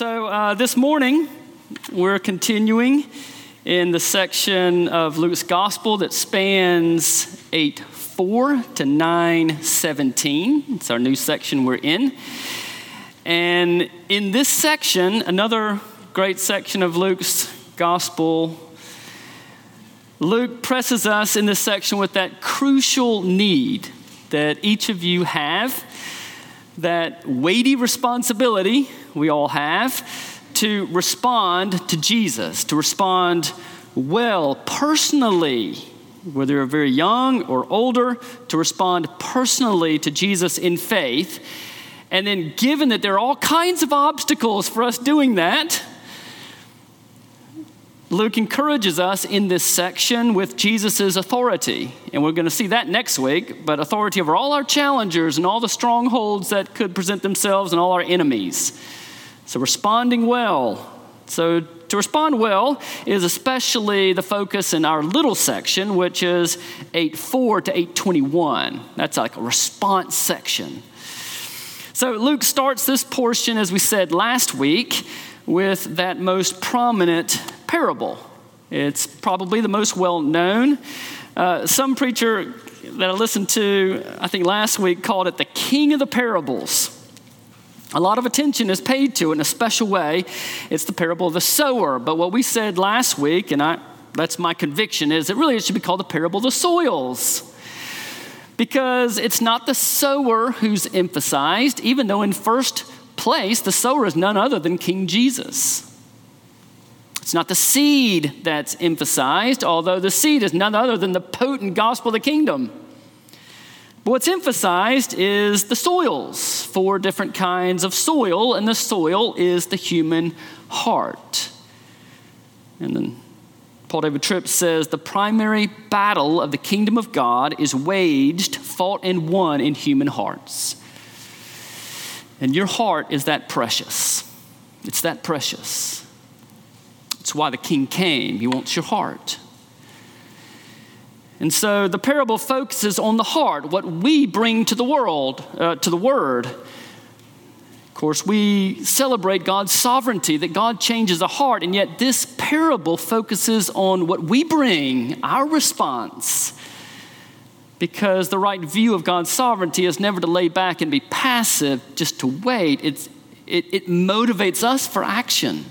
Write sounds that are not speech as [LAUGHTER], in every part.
So, uh, this morning, we're continuing in the section of Luke's gospel that spans 8 4 to 9 17. It's our new section we're in. And in this section, another great section of Luke's gospel, Luke presses us in this section with that crucial need that each of you have, that weighty responsibility we all have to respond to Jesus, to respond well, personally, whether you're very young or older, to respond personally to Jesus in faith. And then, given that there are all kinds of obstacles for us doing that, Luke encourages us in this section with Jesus' authority. And we're going to see that next week, but authority over all our challengers and all the strongholds that could present themselves and all our enemies. So, responding well. So, to respond well is especially the focus in our little section, which is 8 4 to 821. That's like a response section. So, Luke starts this portion, as we said last week, with that most prominent parable. It's probably the most well known. Uh, some preacher that I listened to, I think last week, called it the king of the parables. A lot of attention is paid to it in a special way. It's the parable of the sower. But what we said last week, and I, that's my conviction, is that really it should be called the parable of the soils. Because it's not the sower who's emphasized, even though in first place the sower is none other than King Jesus. It's not the seed that's emphasized, although the seed is none other than the potent gospel of the kingdom. But what's emphasized is the soils, four different kinds of soil, and the soil is the human heart. And then Paul David Tripp says the primary battle of the kingdom of God is waged, fought, and won in human hearts. And your heart is that precious. It's that precious. It's why the king came. He wants your heart. And so the parable focuses on the heart, what we bring to the world, uh, to the word. Of course, we celebrate God's sovereignty, that God changes a heart, and yet this parable focuses on what we bring, our response. Because the right view of God's sovereignty is never to lay back and be passive, just to wait. It's, it, it motivates us for action.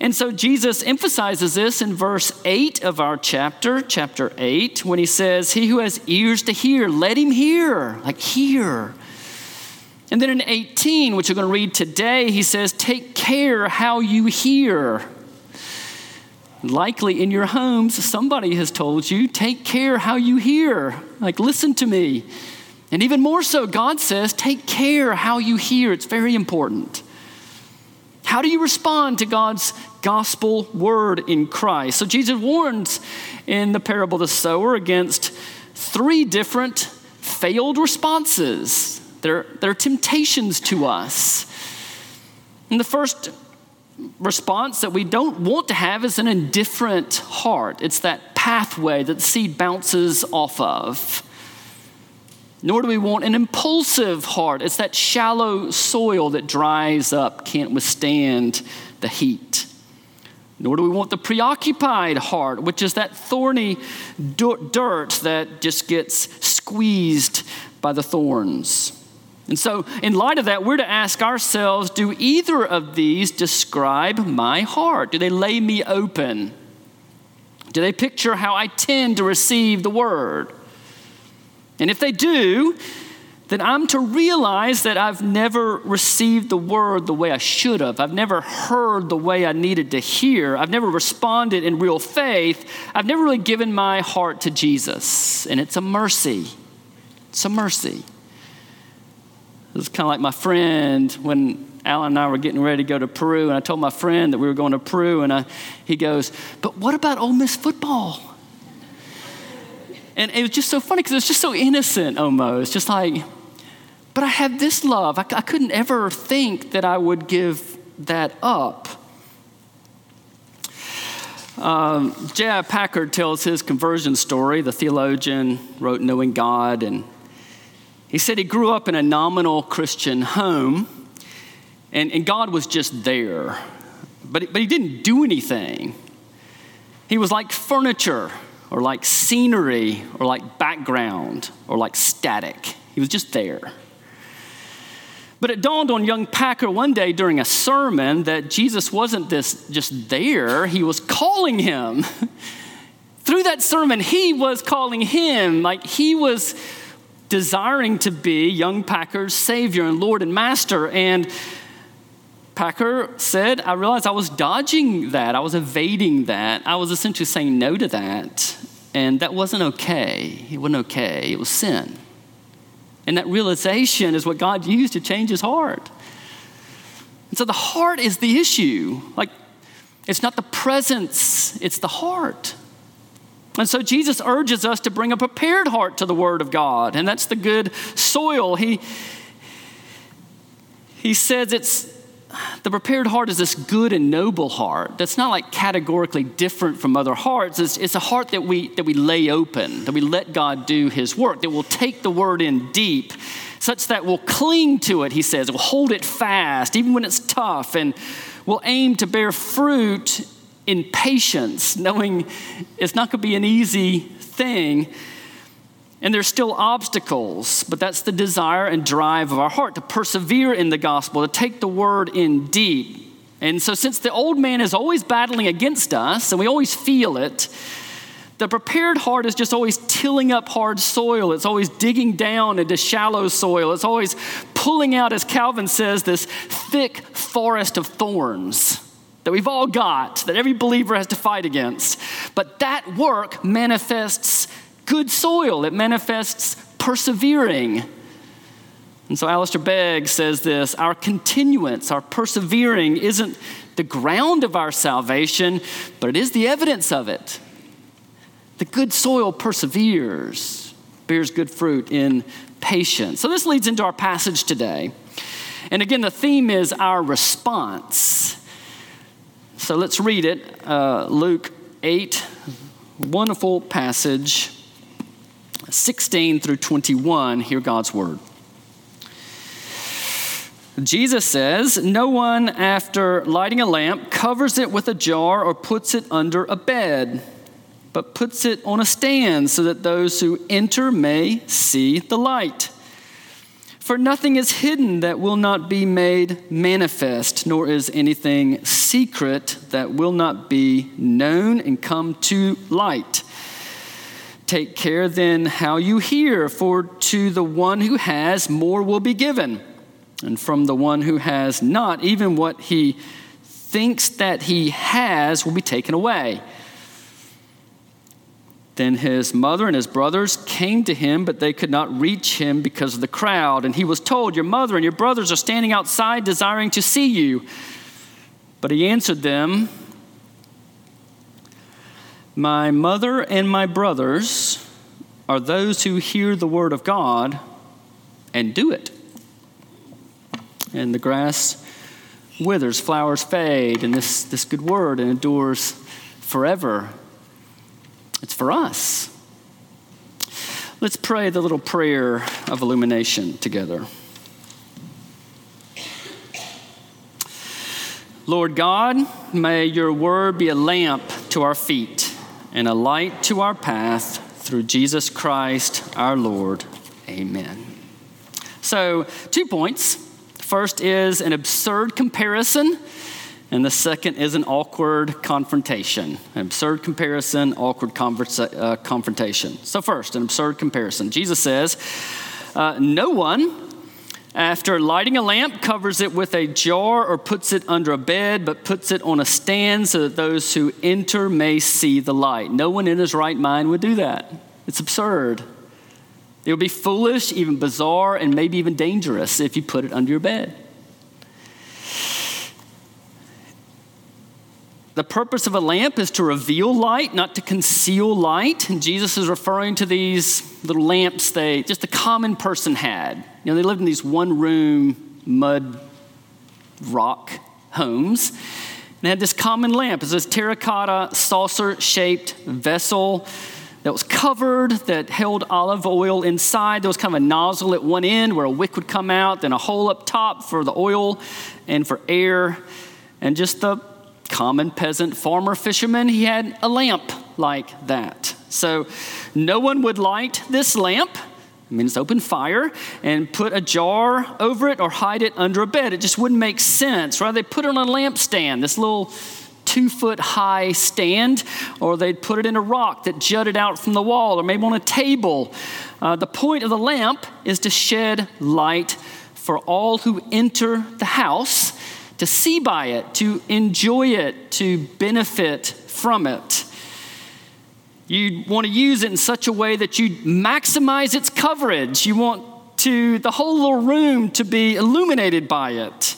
And so Jesus emphasizes this in verse 8 of our chapter, chapter 8, when he says, He who has ears to hear, let him hear, like hear. And then in 18, which we're going to read today, he says, Take care how you hear. Likely in your homes, somebody has told you, Take care how you hear. Like, listen to me. And even more so, God says, Take care how you hear. It's very important. How do you respond to God's gospel word in Christ? So Jesus warns in the parable of the sower against three different failed responses. They're, they're temptations to us. And the first response that we don't want to have is an indifferent heart. It's that pathway that the seed bounces off of. Nor do we want an impulsive heart. It's that shallow soil that dries up, can't withstand the heat. Nor do we want the preoccupied heart, which is that thorny dirt that just gets squeezed by the thorns. And so, in light of that, we're to ask ourselves do either of these describe my heart? Do they lay me open? Do they picture how I tend to receive the word? And if they do, then I'm to realize that I've never received the word the way I should have. I've never heard the way I needed to hear. I've never responded in real faith. I've never really given my heart to Jesus. And it's a mercy. It's a mercy. It's kind of like my friend when Alan and I were getting ready to go to Peru, and I told my friend that we were going to Peru, and I, he goes, But what about Ole Miss football? And it was just so funny because it was just so innocent almost, just like, but I have this love. I, I couldn't ever think that I would give that up. Um, J.I. Packer tells his conversion story. The theologian wrote Knowing God, and he said he grew up in a nominal Christian home. And, and God was just there. But, but he didn't do anything. He was like furniture or like scenery or like background or like static. He was just there. But it dawned on young Packer one day during a sermon that Jesus wasn't this just there, he was calling him. [LAUGHS] Through that sermon, he was calling him, like he was desiring to be young Packer's Savior and Lord and Master. And Packer said, I realized I was dodging that. I was evading that. I was essentially saying no to that. And that wasn't okay. It wasn't okay. It was sin. And that realization is what God used to change his heart. And so the heart is the issue. Like, it's not the presence, it's the heart. And so Jesus urges us to bring a prepared heart to the Word of God, and that's the good soil. He, he says it's the prepared heart is this good and noble heart that's not like categorically different from other hearts. It's, it's, a heart that we, that we lay open, that we let God do His work, that will take the word in deep, such that we'll cling to it, he says. We'll hold it fast, even when it's tough, and we'll aim to bear fruit in patience, knowing it's not going to be an easy thing. And there's still obstacles, but that's the desire and drive of our heart to persevere in the gospel, to take the word in deep. And so, since the old man is always battling against us, and we always feel it, the prepared heart is just always tilling up hard soil. It's always digging down into shallow soil. It's always pulling out, as Calvin says, this thick forest of thorns that we've all got, that every believer has to fight against. But that work manifests good soil, it manifests persevering. And so Alistair Begg says this our continuance, our persevering isn't the ground of our salvation, but it is the evidence of it. The good soil perseveres, bears good fruit in patience. So this leads into our passage today. And again, the theme is our response. So let's read it. Uh, Luke 8, wonderful passage. 16 through 21, hear God's word. Jesus says, No one, after lighting a lamp, covers it with a jar or puts it under a bed, but puts it on a stand so that those who enter may see the light. For nothing is hidden that will not be made manifest, nor is anything secret that will not be known and come to light. Take care then how you hear, for to the one who has, more will be given. And from the one who has not, even what he thinks that he has will be taken away. Then his mother and his brothers came to him, but they could not reach him because of the crowd. And he was told, Your mother and your brothers are standing outside desiring to see you. But he answered them, my mother and my brothers are those who hear the word of God and do it. And the grass withers, flowers fade, and this, this good word endures forever. It's for us. Let's pray the little prayer of illumination together. Lord God, may your word be a lamp to our feet and a light to our path through Jesus Christ our Lord. Amen. So, two points. First is an absurd comparison, and the second is an awkward confrontation. An absurd comparison, awkward conversa- uh, confrontation. So, first, an absurd comparison. Jesus says, uh, No one after lighting a lamp, covers it with a jar or puts it under a bed, but puts it on a stand so that those who enter may see the light. No one in his right mind would do that. It's absurd. It would be foolish, even bizarre, and maybe even dangerous if you put it under your bed. The purpose of a lamp is to reveal light, not to conceal light. And Jesus is referring to these little lamps they just a common person had. You know, they lived in these one room mud rock homes. And they had this common lamp. It's this terracotta saucer shaped vessel that was covered, that held olive oil inside. There was kind of a nozzle at one end where a wick would come out, then a hole up top for the oil and for air. And just the common peasant farmer fisherman, he had a lamp like that. So no one would light this lamp. I mean, it's open fire and put a jar over it or hide it under a bed. It just wouldn't make sense. right? they put it on a lampstand, this little two foot high stand, or they'd put it in a rock that jutted out from the wall, or maybe on a table. Uh, the point of the lamp is to shed light for all who enter the house to see by it, to enjoy it, to benefit from it. You want to use it in such a way that you maximize its coverage. You want to the whole little room to be illuminated by it.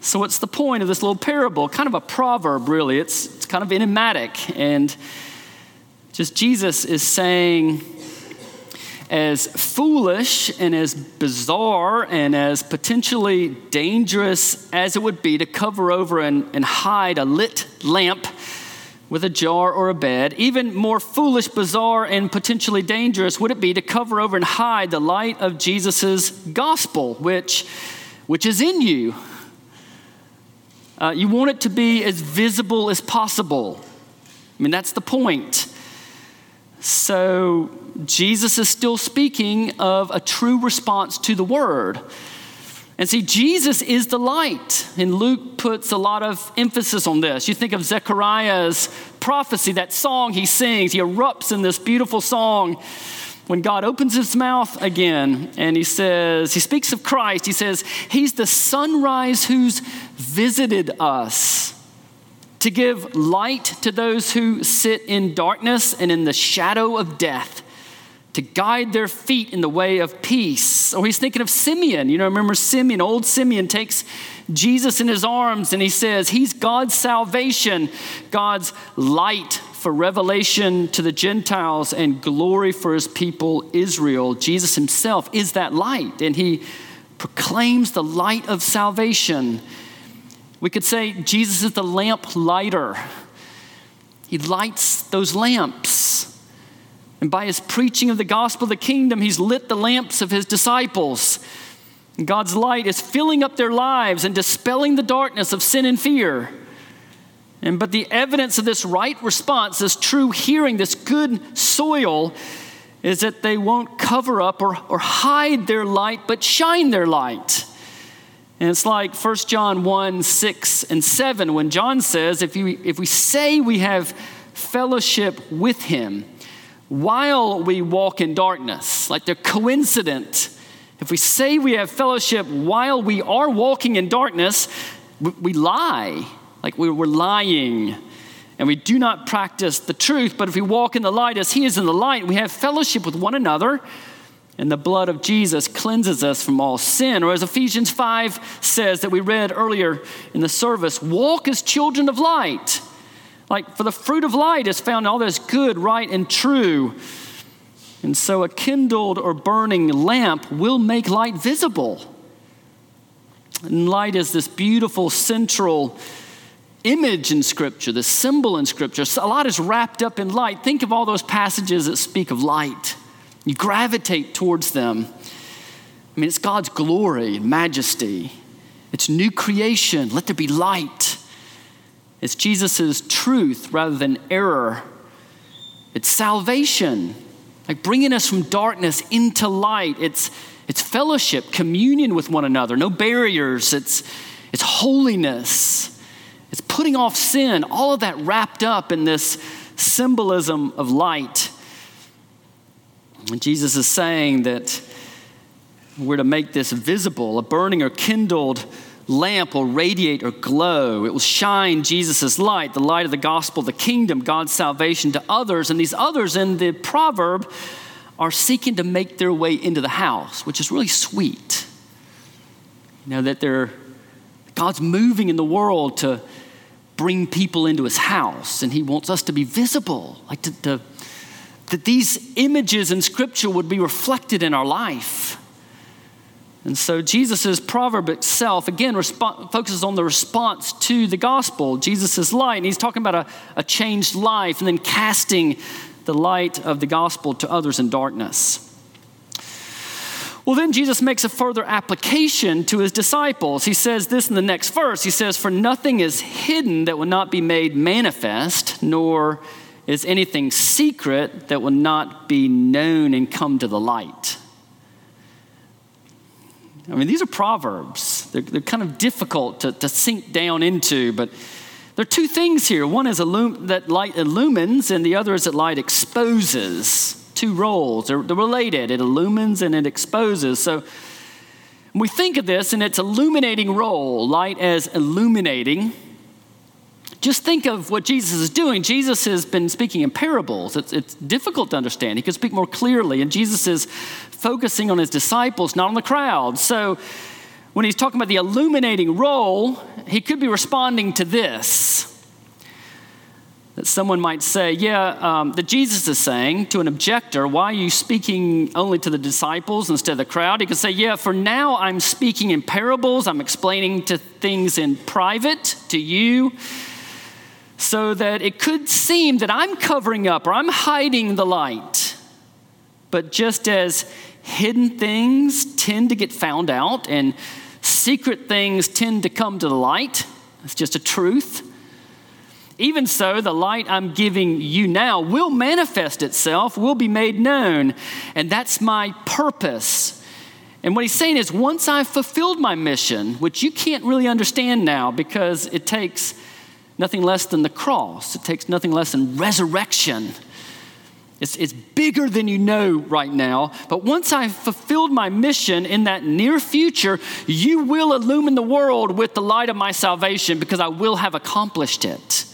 So, what's the point of this little parable? Kind of a proverb, really. It's, it's kind of enigmatic. And just Jesus is saying, as foolish and as bizarre and as potentially dangerous as it would be to cover over and, and hide a lit lamp with a jar or a bed, even more foolish, bizarre, and potentially dangerous would it be to cover over and hide the light of Jesus' gospel, which, which is in you. Uh, you want it to be as visible as possible. I mean, that's the point. So, Jesus is still speaking of a true response to the word. And see, Jesus is the light. And Luke puts a lot of emphasis on this. You think of Zechariah's prophecy, that song he sings, he erupts in this beautiful song when God opens his mouth again and he says, he speaks of Christ, he says, He's the sunrise who's visited us to give light to those who sit in darkness and in the shadow of death to guide their feet in the way of peace. Or he's thinking of Simeon. You know, remember Simeon, old Simeon takes Jesus in his arms and he says, He's God's salvation, God's light for revelation to the Gentiles and glory for his people Israel. Jesus himself is that light, and he proclaims the light of salvation. We could say Jesus is the lamp lighter. He lights those lamps. And by his preaching of the gospel of the kingdom, he's lit the lamps of his disciples. God's light is filling up their lives and dispelling the darkness of sin and fear. And but the evidence of this right response, this true hearing, this good soil, is that they won't cover up or, or hide their light, but shine their light. And it's like 1 John 1 6 and 7, when John says, if, you, if we say we have fellowship with him, while we walk in darkness, like they're coincident. If we say we have fellowship while we are walking in darkness, we lie, like we're lying, and we do not practice the truth. But if we walk in the light as He is in the light, we have fellowship with one another, and the blood of Jesus cleanses us from all sin. Or as Ephesians 5 says that we read earlier in the service, walk as children of light. Like, for the fruit of light is found in all that is good, right, and true. And so, a kindled or burning lamp will make light visible. And light is this beautiful central image in Scripture, the symbol in Scripture. So a lot is wrapped up in light. Think of all those passages that speak of light. You gravitate towards them. I mean, it's God's glory and majesty, it's new creation. Let there be light. It's Jesus' truth rather than error. It's salvation, like bringing us from darkness into light. It's, it's fellowship, communion with one another, no barriers. It's, it's holiness. It's putting off sin, all of that wrapped up in this symbolism of light. And Jesus is saying that we're to make this visible, a burning or kindled lamp will radiate or glow. It will shine Jesus' light, the light of the gospel, the kingdom, God's salvation to others. And these others in the proverb are seeking to make their way into the house, which is really sweet. You know, that they're, God's moving in the world to bring people into his house, and he wants us to be visible, like to, to, that these images in scripture would be reflected in our life. And so Jesus' proverb itself, again, resp- focuses on the response to the gospel, Jesus' light. And he's talking about a, a changed life and then casting the light of the gospel to others in darkness. Well, then Jesus makes a further application to his disciples. He says this in the next verse. He says, For nothing is hidden that will not be made manifest, nor is anything secret that will not be known and come to the light. I mean, these are proverbs. They're, they're kind of difficult to, to sink down into, but there are two things here. One is illum- that light illumines, and the other is that light exposes two roles. They're, they're related. It illumines and it exposes. So we think of this in its illuminating role, light as illuminating. Just think of what Jesus is doing. Jesus has been speaking in parables. It's, it's difficult to understand. He could speak more clearly, and Jesus is focusing on his disciples, not on the crowd. So when he's talking about the illuminating role, he could be responding to this that someone might say, Yeah, um, that Jesus is saying to an objector, Why are you speaking only to the disciples instead of the crowd? He could say, Yeah, for now I'm speaking in parables, I'm explaining to things in private to you, so that it could seem that I'm covering up or I'm hiding the light. But just as hidden things tend to get found out and secret things tend to come to the light, it's just a truth. Even so, the light I'm giving you now will manifest itself, will be made known. And that's my purpose. And what he's saying is, once I've fulfilled my mission, which you can't really understand now because it takes nothing less than the cross, it takes nothing less than resurrection. It's, it's bigger than you know right now. But once I've fulfilled my mission in that near future, you will illumine the world with the light of my salvation because I will have accomplished it.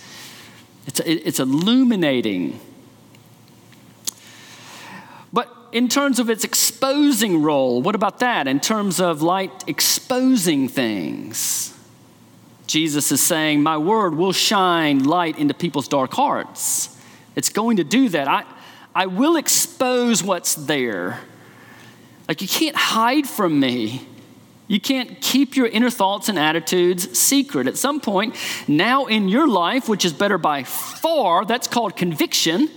It's, it's illuminating. But in terms of its exposing role, what about that? In terms of light exposing things, Jesus is saying, My word will shine light into people's dark hearts. It's going to do that. I, I will expose what's there. Like, you can't hide from me. You can't keep your inner thoughts and attitudes secret. At some point, now in your life, which is better by far, that's called conviction.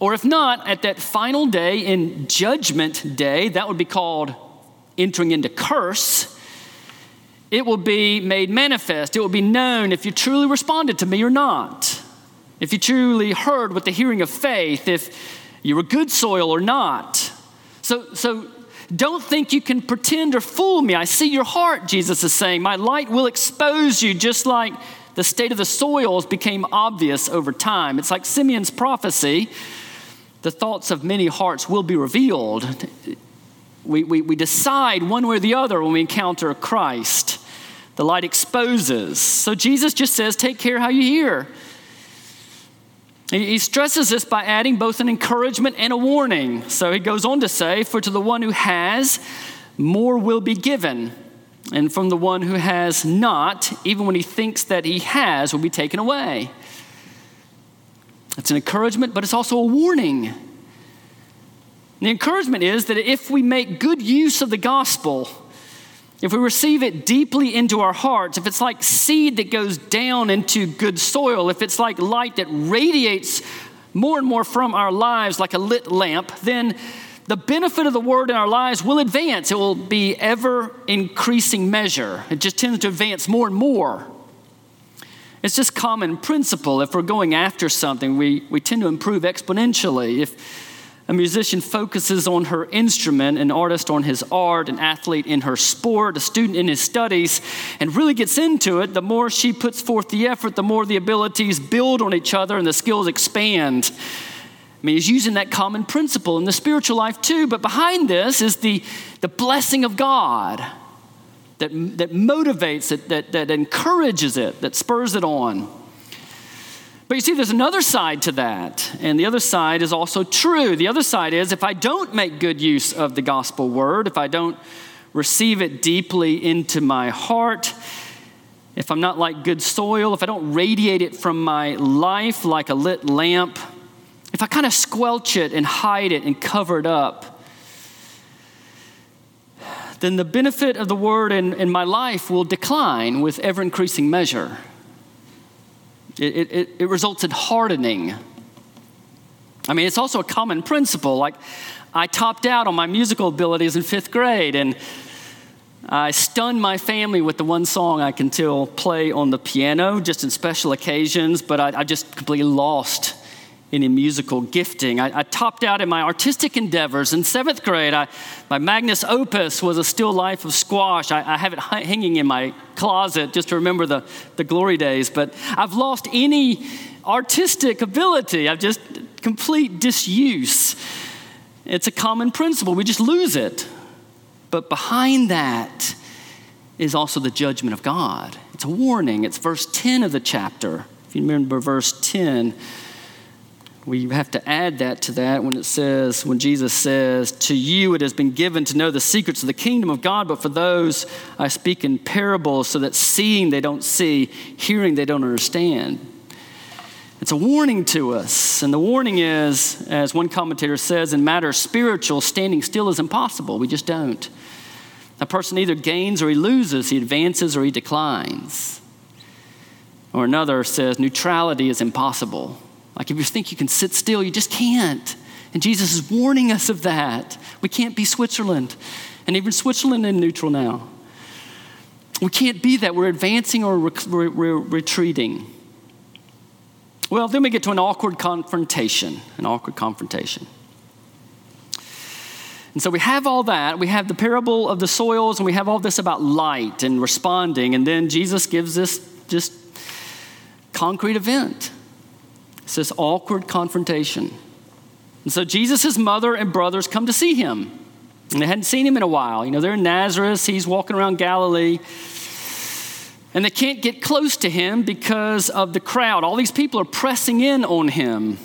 Or if not, at that final day in judgment day, that would be called entering into curse. It will be made manifest. It will be known if you truly responded to me or not. If you truly heard with the hearing of faith, if you were good soil or not. So, so don't think you can pretend or fool me. I see your heart, Jesus is saying. My light will expose you, just like the state of the soils became obvious over time. It's like Simeon's prophecy the thoughts of many hearts will be revealed. We, we, we decide one way or the other when we encounter Christ. The light exposes. So Jesus just says, Take care how you hear. He stresses this by adding both an encouragement and a warning. So he goes on to say, For to the one who has, more will be given. And from the one who has not, even when he thinks that he has, will be taken away. It's an encouragement, but it's also a warning. The encouragement is that if we make good use of the gospel, if we receive it deeply into our hearts, if it's like seed that goes down into good soil, if it's like light that radiates more and more from our lives like a lit lamp, then the benefit of the word in our lives will advance. It will be ever increasing measure. It just tends to advance more and more. It's just common principle. If we're going after something, we, we tend to improve exponentially. If a musician focuses on her instrument, an artist on his art, an athlete in her sport, a student in his studies, and really gets into it, the more she puts forth the effort, the more the abilities build on each other and the skills expand. I mean, he's using that common principle in the spiritual life too, but behind this is the, the blessing of God that, that motivates it, that, that encourages it, that spurs it on. But you see, there's another side to that, and the other side is also true. The other side is if I don't make good use of the gospel word, if I don't receive it deeply into my heart, if I'm not like good soil, if I don't radiate it from my life like a lit lamp, if I kind of squelch it and hide it and cover it up, then the benefit of the word in, in my life will decline with ever increasing measure. It, it, it results in hardening. I mean, it's also a common principle. Like, I topped out on my musical abilities in fifth grade, and I stunned my family with the one song I can still play on the piano just in special occasions, but I, I just completely lost any musical gifting. I, I, topped out in my artistic endeavors. In seventh grade, I, my magnus opus was a still life of squash. I, I have it hanging in my closet just to remember the, the glory days, but I've lost any artistic ability. I've just complete disuse. It's a common principle. We just lose it. But behind that is also the judgment of God. It's a warning. It's verse 10 of the chapter. If you remember verse 10, we have to add that to that when it says, when Jesus says, To you it has been given to know the secrets of the kingdom of God, but for those I speak in parables, so that seeing they don't see, hearing they don't understand. It's a warning to us. And the warning is, as one commentator says, in matters spiritual, standing still is impossible. We just don't. A person either gains or he loses, he advances or he declines. Or another says, neutrality is impossible. Like if you think you can sit still, you just can't. And Jesus is warning us of that. We can't be Switzerland. And even Switzerland is neutral now. We can't be that. We're advancing or we're, retreating. Well, then we get to an awkward confrontation. An awkward confrontation. And so we have all that. We have the parable of the soils, and we have all this about light and responding. And then Jesus gives this just concrete event. It's this awkward confrontation. And so Jesus' mother and brothers come to see him. And they hadn't seen him in a while. You know, they're in Nazareth, he's walking around Galilee. And they can't get close to him because of the crowd. All these people are pressing in on him.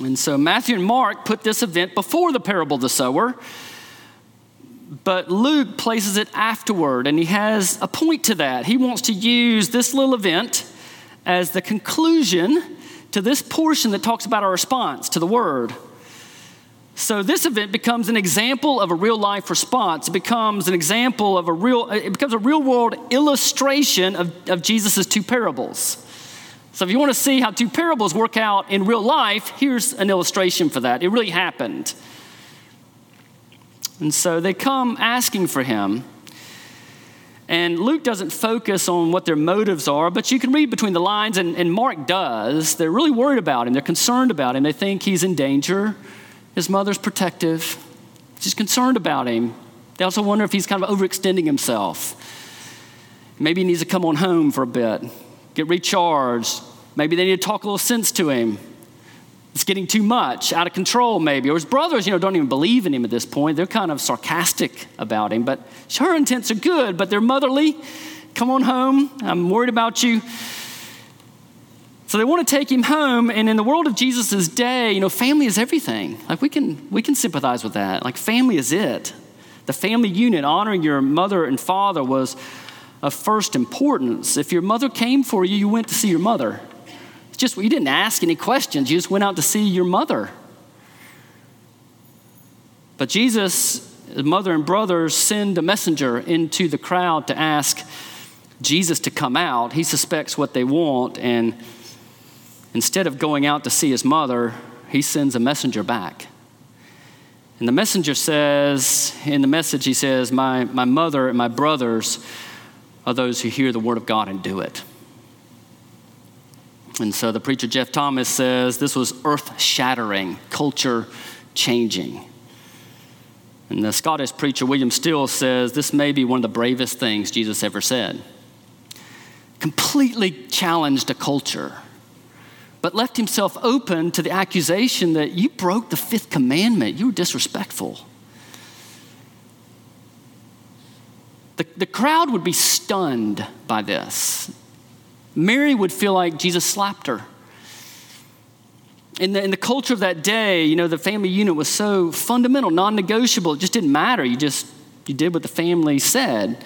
And so Matthew and Mark put this event before the parable of the sower, but Luke places it afterward, and he has a point to that. He wants to use this little event as the conclusion to this portion that talks about our response to the word. So this event becomes an example of a real life response. It becomes an example of a real, it becomes a real world illustration of, of Jesus' two parables. So if you want to see how two parables work out in real life, here's an illustration for that. It really happened. And so they come asking for him. And Luke doesn't focus on what their motives are, but you can read between the lines, and, and Mark does. They're really worried about him, they're concerned about him, they think he's in danger. His mother's protective, she's concerned about him. They also wonder if he's kind of overextending himself. Maybe he needs to come on home for a bit, get recharged. Maybe they need to talk a little sense to him. It's getting too much, out of control, maybe. Or his brothers, you know, don't even believe in him at this point. They're kind of sarcastic about him. But her intents are good, but they're motherly. Come on home. I'm worried about you. So they want to take him home. And in the world of Jesus' day, you know, family is everything. Like we can we can sympathize with that. Like family is it. The family unit, honoring your mother and father, was of first importance. If your mother came for you, you went to see your mother. It's just you didn't ask any questions, you just went out to see your mother. But Jesus, mother and brothers send a messenger into the crowd to ask Jesus to come out. He suspects what they want, and instead of going out to see his mother, he sends a messenger back. And the messenger says, in the message, he says, My, my mother and my brothers are those who hear the word of God and do it. And so the preacher Jeff Thomas says this was earth shattering, culture changing. And the Scottish preacher William Still says this may be one of the bravest things Jesus ever said. Completely challenged a culture, but left himself open to the accusation that you broke the fifth commandment, you were disrespectful. The, the crowd would be stunned by this. Mary would feel like Jesus slapped her. In the, in the culture of that day, you know, the family unit was so fundamental, non negotiable, it just didn't matter. You just you did what the family said.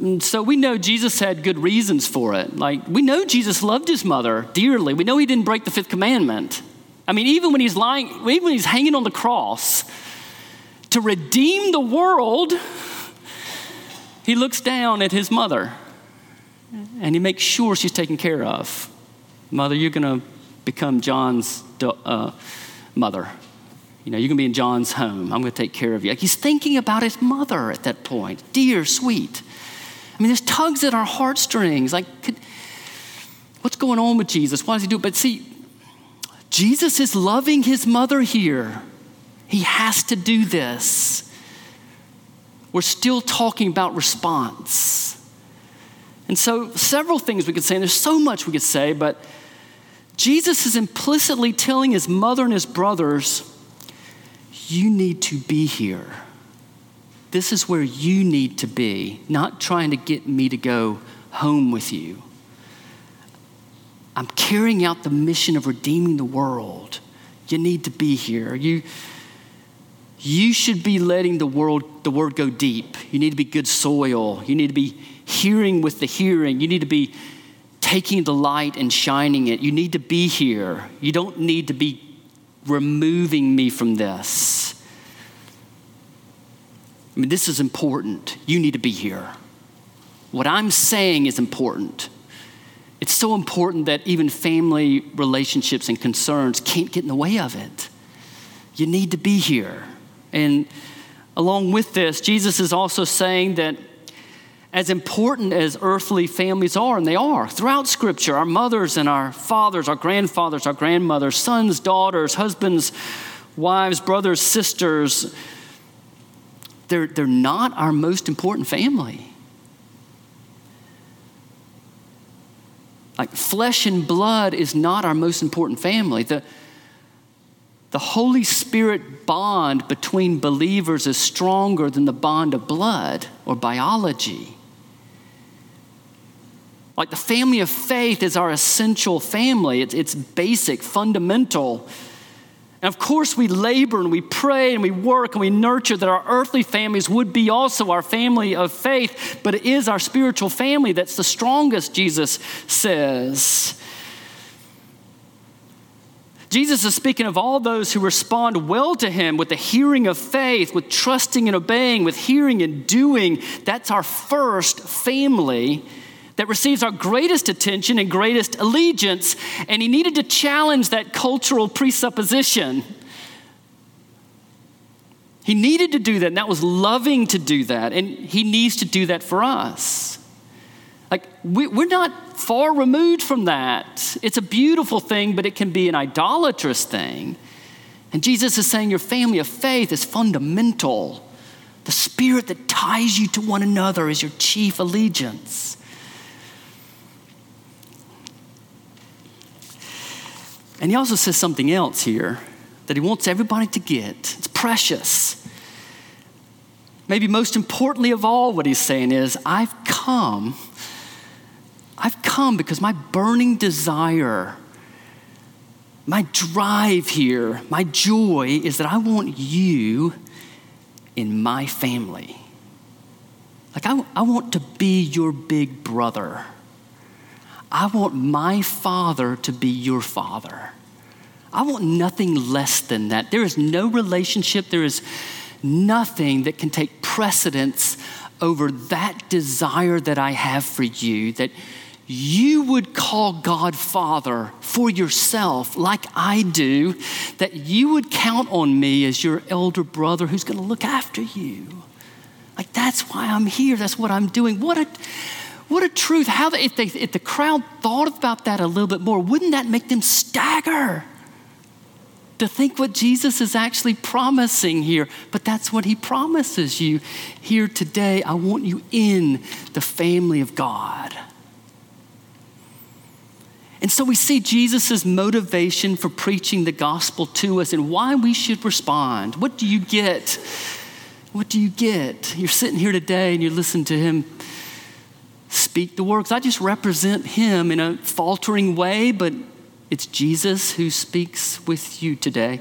And so we know Jesus had good reasons for it. Like, we know Jesus loved his mother dearly. We know he didn't break the fifth commandment. I mean, even when he's lying, even when he's hanging on the cross, to redeem the world, he looks down at his mother and he makes sure she's taken care of. Mother, you're going to become John's uh, mother. You know, you're going to be in John's home. I'm going to take care of you. Like he's thinking about his mother at that point. Dear, sweet. I mean, there's tugs at our heartstrings. Like, could, what's going on with Jesus? Why does he do it? But see, Jesus is loving his mother here. He has to do this. We're still talking about response. And so, several things we could say, and there's so much we could say, but Jesus is implicitly telling his mother and his brothers, You need to be here. This is where you need to be, not trying to get me to go home with you. I'm carrying out the mission of redeeming the world. You need to be here. You, you should be letting the world the word go deep. You need to be good soil. You need to be hearing with the hearing. You need to be taking the light and shining it. You need to be here. You don't need to be removing me from this. I mean, this is important. You need to be here. What I'm saying is important. It's so important that even family relationships and concerns can't get in the way of it. You need to be here. And along with this, Jesus is also saying that as important as earthly families are, and they are throughout Scripture, our mothers and our fathers, our grandfathers, our grandmothers, sons, daughters, husbands, wives, brothers, sisters, they're, they're not our most important family. Like flesh and blood is not our most important family. The, the Holy Spirit bond between believers is stronger than the bond of blood or biology. Like the family of faith is our essential family, it's, it's basic, fundamental. And of course, we labor and we pray and we work and we nurture that our earthly families would be also our family of faith, but it is our spiritual family that's the strongest, Jesus says. Jesus is speaking of all those who respond well to him with the hearing of faith, with trusting and obeying, with hearing and doing. That's our first family that receives our greatest attention and greatest allegiance. And he needed to challenge that cultural presupposition. He needed to do that, and that was loving to do that. And he needs to do that for us. Like, we, are not far removed from that. It's a beautiful thing, but it can be an idolatrous thing. And Jesus is saying your family of faith is fundamental. The spirit that ties you to one another is your chief allegiance. And he also says something else here that he wants everybody to get. It's precious. Maybe most importantly of all, what he's saying is, I've come I've come because my burning desire, my drive here, my joy is that I want you in my family. Like, I, I want to be your big brother. I want my father to be your father. I want nothing less than that. There is no relationship, there is nothing that can take precedence over that desire that I have for you, that you would call God Father for yourself, like I do, that you would count on me as your elder brother who's going to look after you. Like, that's why I'm here. That's what I'm doing. What a, what a truth. How the, if, they, if the crowd thought about that a little bit more, wouldn't that make them stagger? To think what Jesus is actually promising here, but that's what he promises you here today. I want you in the family of God. And so we see Jesus' motivation for preaching the gospel to us and why we should respond. What do you get? What do you get? You're sitting here today and you listen to him speak the words. I just represent him in a faltering way, but it's Jesus who speaks with you today.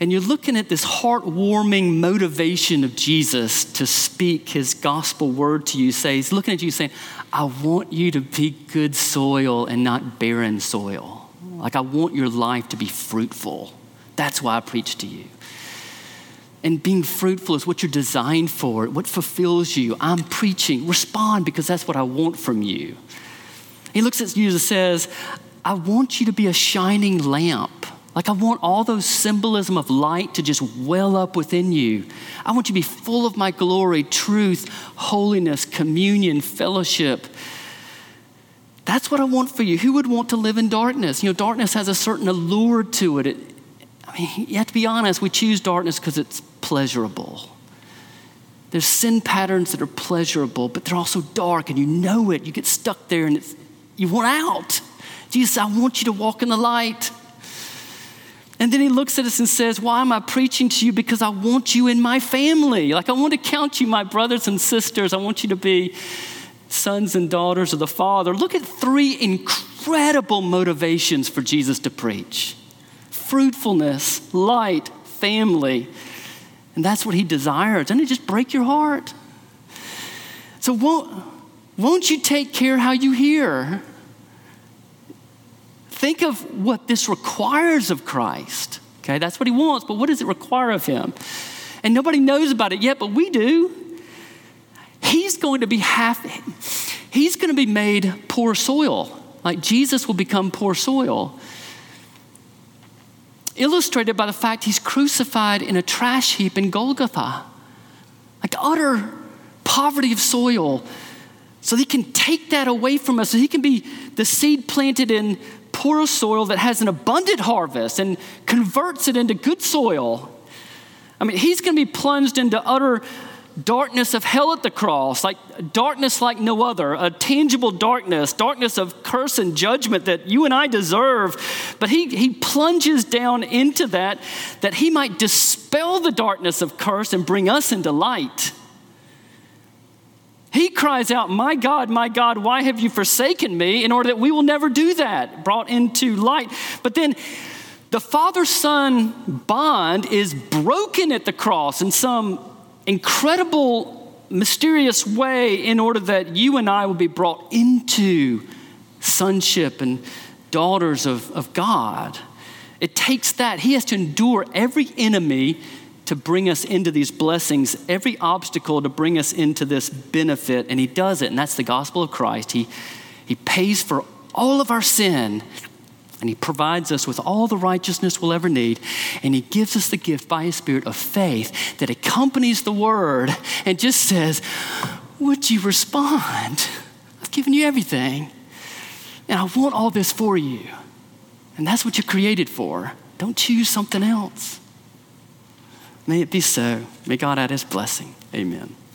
And you're looking at this heartwarming motivation of Jesus to speak his gospel word to you. Say, he's looking at you saying, I want you to be good soil and not barren soil. Like, I want your life to be fruitful. That's why I preach to you. And being fruitful is what you're designed for, what fulfills you. I'm preaching. Respond because that's what I want from you. He looks at you and says, I want you to be a shining lamp. Like, I want all those symbolism of light to just well up within you. I want you to be full of my glory, truth, holiness, communion, fellowship. That's what I want for you. Who would want to live in darkness? You know, darkness has a certain allure to it. it I mean, you have to be honest, we choose darkness because it's pleasurable. There's sin patterns that are pleasurable, but they're also dark, and you know it. You get stuck there, and it's, you want out. Jesus, I want you to walk in the light. And then he looks at us and says, Why am I preaching to you? Because I want you in my family. Like, I want to count you my brothers and sisters. I want you to be sons and daughters of the Father. Look at three incredible motivations for Jesus to preach fruitfulness, light, family. And that's what he desires. Doesn't it just break your heart? So, won't, won't you take care how you hear? Think of what this requires of Christ. Okay, that's what he wants, but what does it require of him? And nobody knows about it yet, but we do. He's going to be half, he's going to be made poor soil. Like Jesus will become poor soil. Illustrated by the fact he's crucified in a trash heap in Golgotha. Like utter poverty of soil. So he can take that away from us. So he can be the seed planted in poor soil that has an abundant harvest and converts it into good soil. I mean, he's going to be plunged into utter darkness of hell at the cross, like darkness like no other, a tangible darkness, darkness of curse and judgment that you and I deserve. But he, he plunges down into that, that he might dispel the darkness of curse and bring us into light. He cries out, My God, my God, why have you forsaken me? in order that we will never do that, brought into light. But then the father son bond is broken at the cross in some incredible, mysterious way in order that you and I will be brought into sonship and daughters of, of God. It takes that. He has to endure every enemy to bring us into these blessings, every obstacle to bring us into this benefit, and He does it. And that's the gospel of Christ. He, he pays for all of our sin and He provides us with all the righteousness we'll ever need. And He gives us the gift by His Spirit of faith that accompanies the Word and just says, Would you respond? I've given you everything. And I want all this for you. And that's what you're created for. Don't choose something else. May it be so. May God add His blessing. Amen.